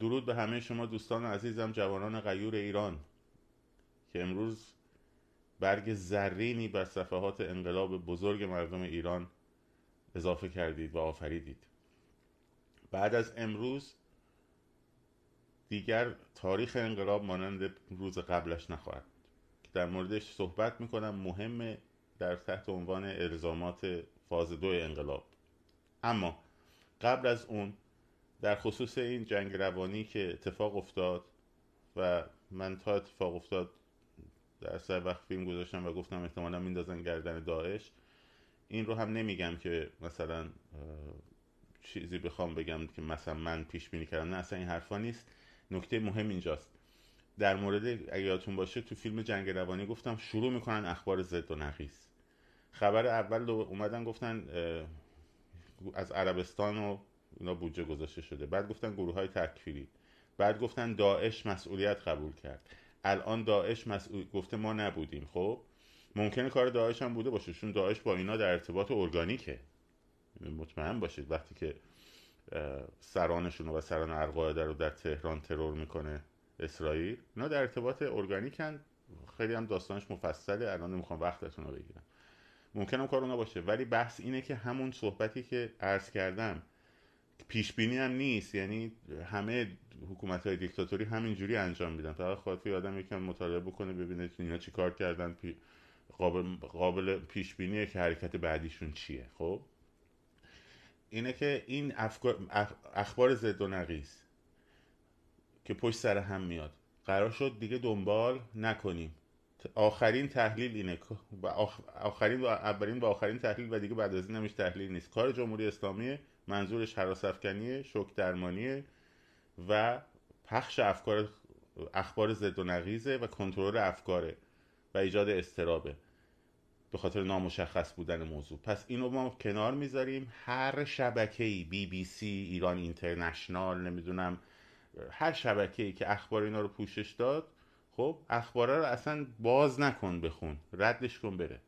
درود به همه شما دوستان عزیزم جوانان غیور ایران. که امروز برگ زرینی بر صفحات انقلاب بزرگ مردم ایران اضافه کردید و آفریدید. بعد از امروز دیگر تاریخ انقلاب مانند روز قبلش نخواهد که در موردش صحبت می‌کنم مهمه در تحت عنوان الزامات فاز دو انقلاب. اما قبل از اون در خصوص این جنگ روانی که اتفاق افتاد و من تا اتفاق افتاد در سر وقت فیلم گذاشتم و گفتم احتمالا میندازن گردن داعش این رو هم نمیگم که مثلا چیزی بخوام بگم که مثلا من پیش بینی کردم نه اصلا این حرفا نیست. نکته مهم اینجاست. در مورد اگه یادتون باشه تو فیلم جنگ روانی گفتم شروع می‌کنن اخبار زد و نقیس خبر اول اومدن گفتن از عربستان و اینا بودجه گذاشته شده. بعد گفتن گروه های تکفیری. بعد گفتن داعش مسئولیت قبول کرد. الان داعش مسئول گفته ما نبودیم. خب ممکنه کار داعش هم بوده باشه چون داعش با اینا در ارتباط ارگانیکه. مطمئن باشید وقتی که سرانشون و سران القاعده رو در تهران ترور می‌کنه اسرائیل اینا در ارتباط ارگانیکن. خیلی هم داستانش مفصله. الان نمی‌خوام وقتتون رو بگیرم. ممکنم کار اونا باشه. ولی بحث اینه که همون صحبتی که عرض کردم پیش بینی هم نیست. یعنی همه حکومت های دیکتاتوری همینجوری انجام میدن. فقط خاطر آدم یکم مطالعه بکنه ببینه اینا چی کار کردن. قابل, قابل پیش بینیه که حرکت بعدیشون چیه. خب؟ اینه که این افکار... اخبار زد و نقیز که پشت سر هم میاد. قرار شد دیگه دنبال نکنیم. آخرین تحلیل اینه. آخرین و اولین و آخرین تحلیل و دیگه بعد از این نمیش تحلیل نیست. کار جمهوری اسلامی منظورش حراس افکنیه شوک درمانیه و پخش افکار اخبار زد و نقیزه و کنترل افکاره و ایجاد استرابه به خاطر نامشخص بودن موضوع. پس اینو ما کنار می‌ذاریم. هر شبکه ای بی بی سی ایران اینترنشنال نمی‌دونم هر شبکه ای که اخبار اینا رو پوشش داد خب اخباره رو اصلا باز نکن بخون. ردش کن بره.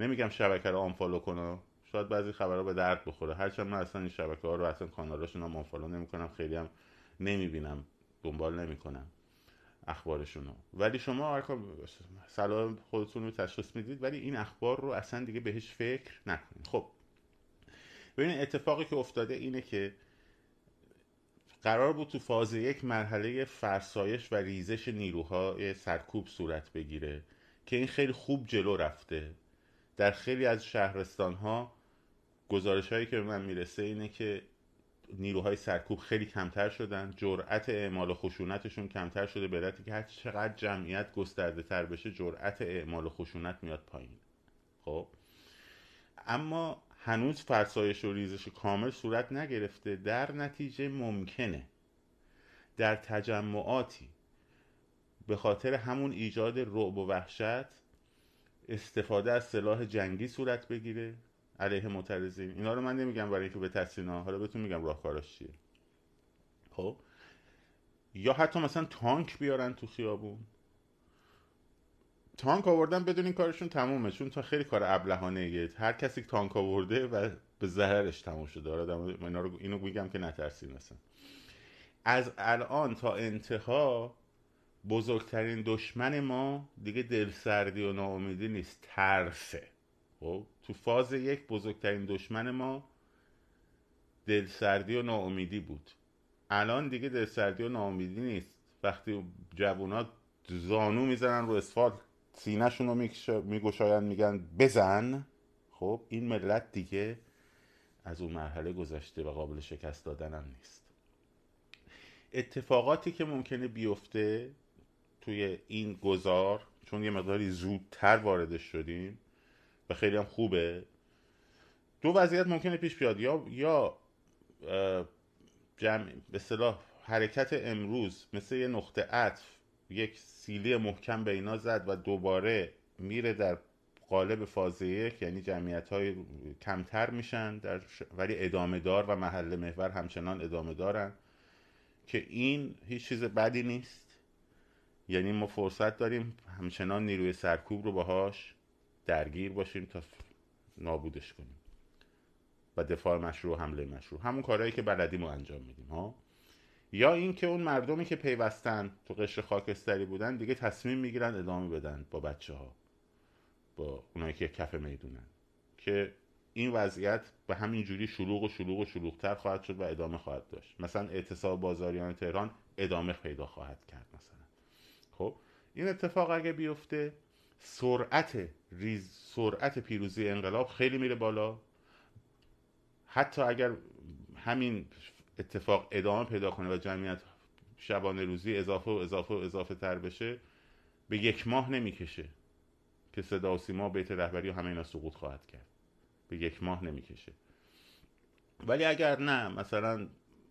نمیگم شبکه رو آنفالو کنه شاید بعضی خبرها به درد بخوره. هرچند من اصلا این شبکه ها رو اصلا کانالاشون هم آنفالو نمی‌کنم. خیلی هم نمی‌بینم. دنبال نمی‌کنم اخبارشون رو ولی شما صلاح خودتون رو تشخیص می‌دید ولی این اخبار رو اصلا دیگه بهش فکر نکنید. خب ببینید اتفاقی که افتاده اینه که قرار بود تو فاز یک مرحله فرسایش و ریزش نیروهای سرکوب صورت بگیره که این خیلی خوب جلو رفته. در خیلی از شهرستان ها گزارش هایی که به من می‌رسه اینه که نیروهای سرکوب خیلی کمتر شدن جرأت اعمال خشونتشون کمتر شده به که هر چقدر جمعیت گسترده تر بشه جرأت اعمال خشونت میاد پایین. خب؟ اما هنوز فرسایش و ریزش کامل صورت نگرفته در نتیجه ممکنه در تجمعاتی به خاطر همون ایجاد رعب و وحشت استفاده از سلاح جنگی صورت بگیره. علیه معترضین. اینا رو من نمیگم برای اینکه به تسلینا حالا بهتون میگم راهکاراش چیه. خب؟ یا حتی مثلا تانک بیارن تو خیابون. تانک آوردن بدون این کارشون تمومه. چون تا خیلی کار ابلهانه هر کسی تانک آورده و به ضررش تموم شده. اینا رو اینو میگم که نترسین مثلا از الان تا انتها بزرگترین دشمن ما دیگه دلسردی و ناامیدی نیست. ترسه. خب تو فاز یک بزرگترین دشمن ما دلسردی و ناامیدی بود. الان دیگه دلسردی و ناامیدی نیست. وقتی جوانات زانو می‌زنن رو اسفالت سینهشون رو میگشاین میگن بزن. خب این ملت دیگه از اون مرحله گذشته و قابل شکست دادن هم نیست. اتفاقاتی که ممکنه بیفته توی این گذار چون یه مقداری زودتر واردش شدیم و خیلی هم خوبه. دو وضعیت ممکنه پیش بیاد. یا یا جمع به صلاح حرکت امروز مثل یه نقطه عطف یک سیلی محکم به اینا زد و دوباره میره در قالب فاز یک یعنی جمعیت های کمتر میشن در ولی ادامه دار و محل محور همچنان ادامه دارن که این هیچ چیز بدی نیست. یعنی ما فرصت داریم همچنان نیروی سرکوب رو باهاش درگیر باشیم تا نابودش کنیم. و دفاع مشروع حمله مشروع. همون کارهایی که بلدیم رو انجام میدیم ها؟ یا اینکه اون مردمی که پیوستن تو قشر خاکستری بودن دیگه تصمیم می‌گیرن ادامه بدن با بچه ها با اونایی که کف می‌دونن. که این وضعیت به همین جوری شلوغ و شلوغ و شلوغتر خواهد شد و ادامه خواهد داشت. مثلا اعتصاب بازاریان تهران ادامه پیدا خواهد کرد مثلا. خب؟ این اتفاق اگه بیفته سرعت ریز سرعت پیروزی انقلاب خیلی میره بالا. حتی اگر همین اتفاق ادامه پیدا کنه و جمعیت شبانه روزی اضافه و اضافه و اضافه تر بشه به یک ماه نمی‌کشه که صدا و سیما بیت رهبری و همه اینا سقوط خواهد کرد. به یک ماه نمی‌کشه. ولی اگر نه مثلا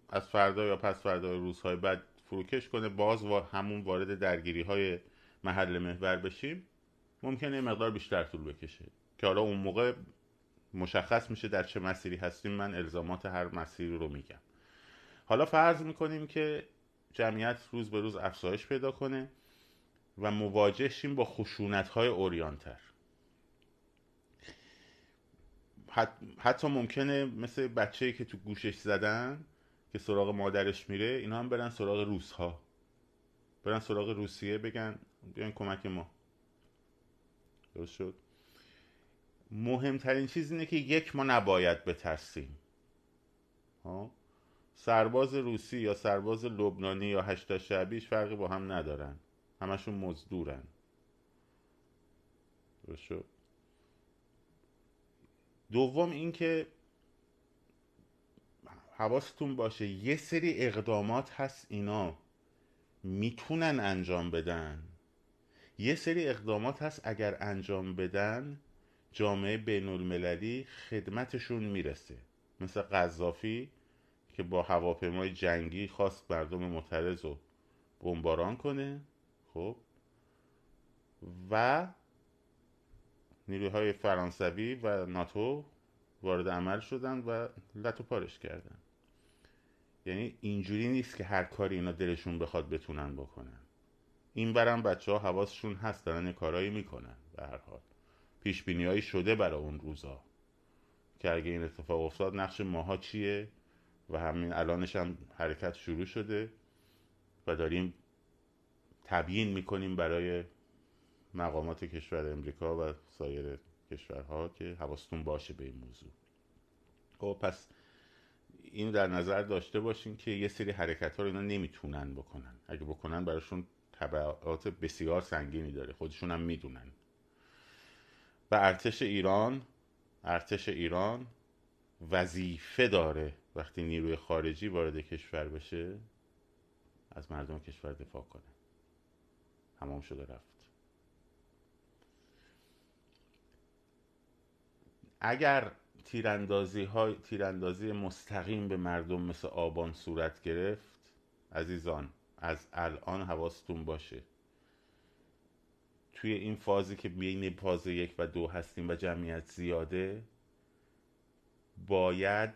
از فردا یا پس فردا روزهای بعد فروکش کنه باز و همون وارد درگیری های محل محور بشیم. ممکنه مقدار بیشتر طول بکشه. که حالا اون موقع مشخص میشه در چه مسیری هستیم من الزامات هر مسیری رو میگم. حالا فرض می‌کنیم که جمعیت روز به روز افزایش پیدا کنه و مواجه شیم با خشونت های اوریانتر حتی ممکنه مثل بچه که تو گوشش زدن که سراغ مادرش میره اینا هم برن سراغ روس ها برن سراغ روسیه بگن بیان کمک ما. درست شد؟ مهمترین چیز اینه که یک ما نباید بترسیم. ها؟ سرباز روسی یا سرباز لبنانی یا هشتا شعبیش فرقی با هم ندارن. همشون مزدورن. درست شد؟ دوم اینکه حواستون باشه یه سری اقدامات هست اینا می‌تونن انجام بدن. یه سری اقدامات هست اگر انجام بدن جامعه بین المللی خدمتشون می‌رسه. مثل قذافی که با هواپیمای جنگی خواست مردم معترض رو بمباران کنه خب. و نیروهای فرانسوی و ناتو وارد عمل شدن و لطو پارش کردن. یعنی اینجوری نیست که هر کاری اینا دلشون بخواد بتونن بکنن. این برم بچه ها حواسشون هست دارن کارایی می‌کنن به هر حال. پیش شده برای اون روزا. که اگه این اتفاق افتاد نقش ماها چیه؟ و همین الانش هم حرکت شروع شده و داریم تبیین می‌کنیم برای مقامات کشور امریکا و سایر کشورها که حواستون باشه به این موضوع. خب پس این در نظر داشته باشین که یه سری حرکت ها رو اینا نمی‌تونن بکنن. اگه بکنن براشون تبعات بسیار سنگینی داره خودشون هم می‌دونن. و ارتش ایران ارتش ایران وظیفه داره وقتی نیروی خارجی وارد کشور بشه از مردم کشور دفاع کنه. تمام شده رفت. اگر تیراندازی های تیراندازی مستقیم به مردم مثل آبان صورت گرفت عزیزان از الان حواستون باشه. توی این فازی که بین فاز یک و دو هستیم و جمعیت زیاده باید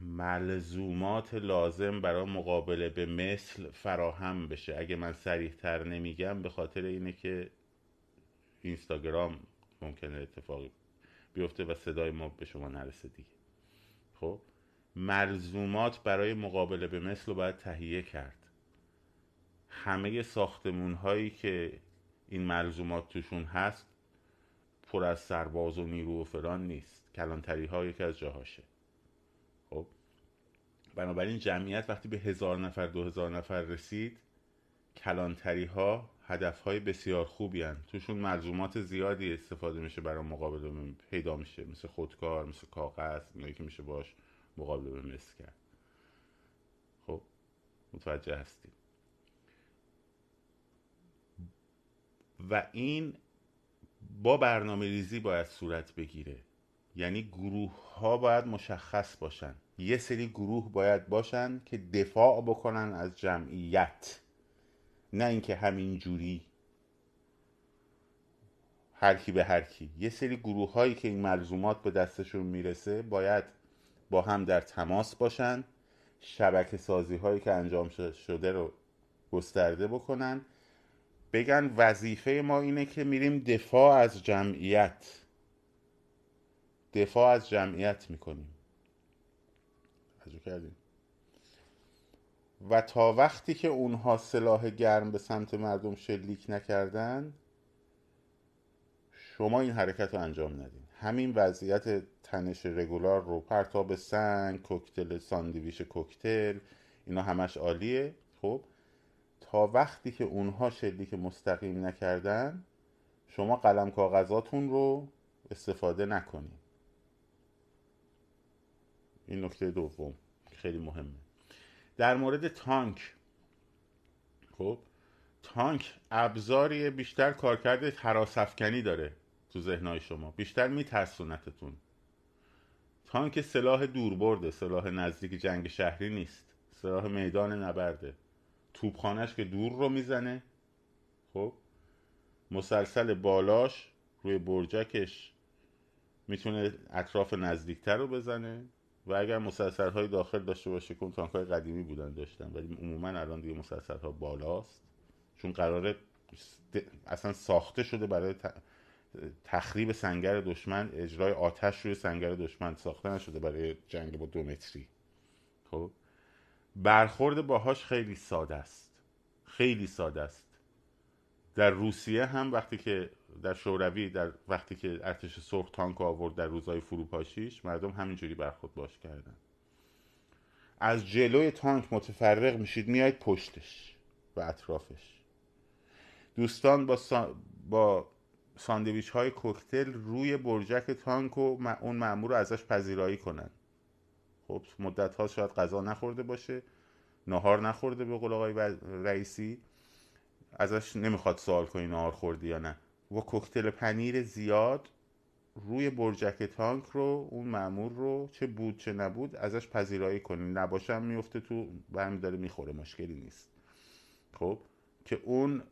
ملزومات لازم برای مقابله به مثل فراهم بشه. اگه من سریح تر نمیگم به خاطر اینه که اینستاگرام ممکنه اتفاقی بیفته و صدای ما به شما نرسه دیگه. خب؟ ملزومات برای مقابله به مثل رو باید تهیه کرد. همه ساختمون هایی که این ملزومات توشون هست پر از سرباز و نیرو و فران نیست. کلانتری ها یکی از جاهاشه. خب؟ بنابراین جمعیت وقتی به هزار نفر دو هزار نفر رسید کلانتری ها هدف های بسیار خوبی هن. توشون ملزومات زیادی استفاده میشه برای مقابله پیدا میشه. مثل خودکار مثل کاغذ اینایی که میشه باش مقابله به کرد خب؟ متوجه هستیم. و این با برنامه ریزی باید صورت بگیره. یعنی گروه ها باید مشخص باشن. یه سری گروه باید باشن که دفاع بکنن از جمعیت. نه اینکه همین جوری هر کی به هر کی یه سری گروه هایی که این ملزومات به دستشون می‌رسه باید با هم در تماس باشن شبکه سازی هایی که انجام شده رو گسترده بکنن بگن وظیفه ما اینه که میریم دفاع از جمعیت. دفاع از جمعیت می‌کنیم. کردیم و تا وقتی که اونها سلاح گرم به سمت مردم شلیک نکردن شما این حرکت رو انجام ندین. همین وضعیت تنش رگولار رو پرتاب سنگ کوکتل ساندویش کوکتل اینا همش عالیه. خب؟ تا وقتی که اونها شلیک مستقیم نکردن شما قلم کاغذاتون رو استفاده نکنید این نکته دوم خیلی مهمه. در مورد تانک خب تانک ابزاری بیشتر کارکرد حراسفکنی داره تو ذهنهای شما. بیشتر میترسونتتون تانک سلاح دوربرده سلاح نزدیک جنگ شهری نیست. سلاح میدان نبرده. توپخانهش که دور رو می‌زنه. خب؟ مسلسل بالاش روی برجکش می‌تونه اطراف نزدیکتر رو بزنه و اگر مسلسل های داخل داشته باشه که تانک های قدیمی بودن داشتن ولی عموما الان دیگه مسلسل ها بالاست. چون قراره اصلا ساخته شده برای تخریب سنگر دشمن اجرای آتش روی سنگر دشمن ساخته نشده برای جنگ با دو متری. خب؟ برخورد باهاش خیلی ساده است. خیلی ساده است. در روسیه هم وقتی که در شوروی در وقتی که ارتش سرخ تانک آورد در روزهای فروپاشیش مردم همینجوری برخورد باش کردن. از جلوی تانک متفرق میشید میاید پشتش و اطرافش. دوستان با, سا... با ساندویچ های کوکتل روی برجک تانک و اون مأمور رو ازش پذیرایی کنن. خب مدت ها شاید غذا نخورده باشه نهار نخورده به قول آقای رئیسی. ازش نمی‌خواد سوال کنی نهار خوردی یا نه. و کوکتل پنیر زیاد روی برجک تانک رو اون معمول رو چه بود چه نبود ازش پذیرایی کنین نباشم میفته تو برمی داره می‌خوره مشکلی نیست. خب که اون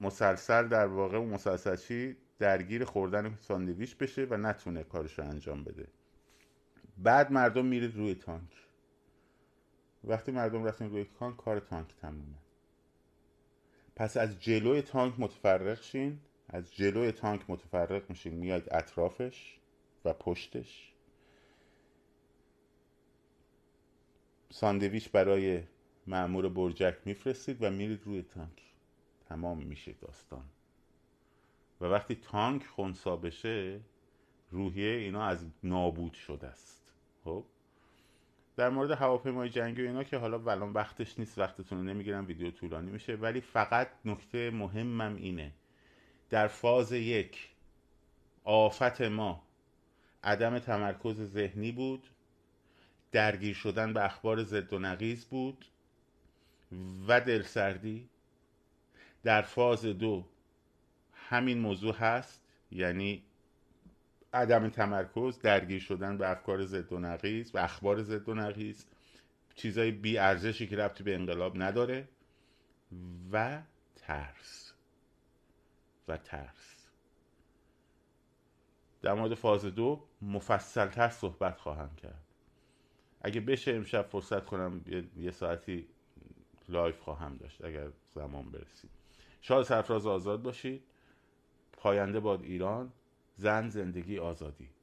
مسلسل در واقع اون مسلسل درگیر خوردن ساندویچ بشه و نتونه کارش رو انجام بده. بعد مردم میرید روی تانک. وقتی مردم رفتن روی تانک کار تانک تمومه. پس از جلوی تانک متفرق شین. از جلوی تانک متفرق میشین. میاد اطرافش و پشتش. ساندویچ برای معمور برجک میفرستید و میرید روی تانک. تمام میشه داستان. و وقتی تانک خونسا بشه روحیه اینا از نابود شده است. خب. در مورد هواپیمای جنگی و اینا که حالا ولان وقتش نیست وقتتون رو نمی‌گیرم ویدیو طولانی میشه ولی فقط نکته مهمم اینه. در فاز یک آفت ما عدم تمرکز ذهنی بود درگیر شدن به اخبار زد و نقیز بود و دلسردی. در فاز دو همین موضوع هست یعنی عدم تمرکز درگیر شدن به افکار ضد و نقیز و اخبار ضد و نقیز چیزای بی ارزشی که ربطی به انقلاب نداره و ترس. و ترس. در مورد فاز دو مفصلتر صحبت خواهم کرد. اگه بشه امشب فرصت کنم یه ساعتی لایف خواهم داشت اگر زمان برسید شاد سرفراز آزاد باشید. پاینده باد ایران. زن زندگی آزادی.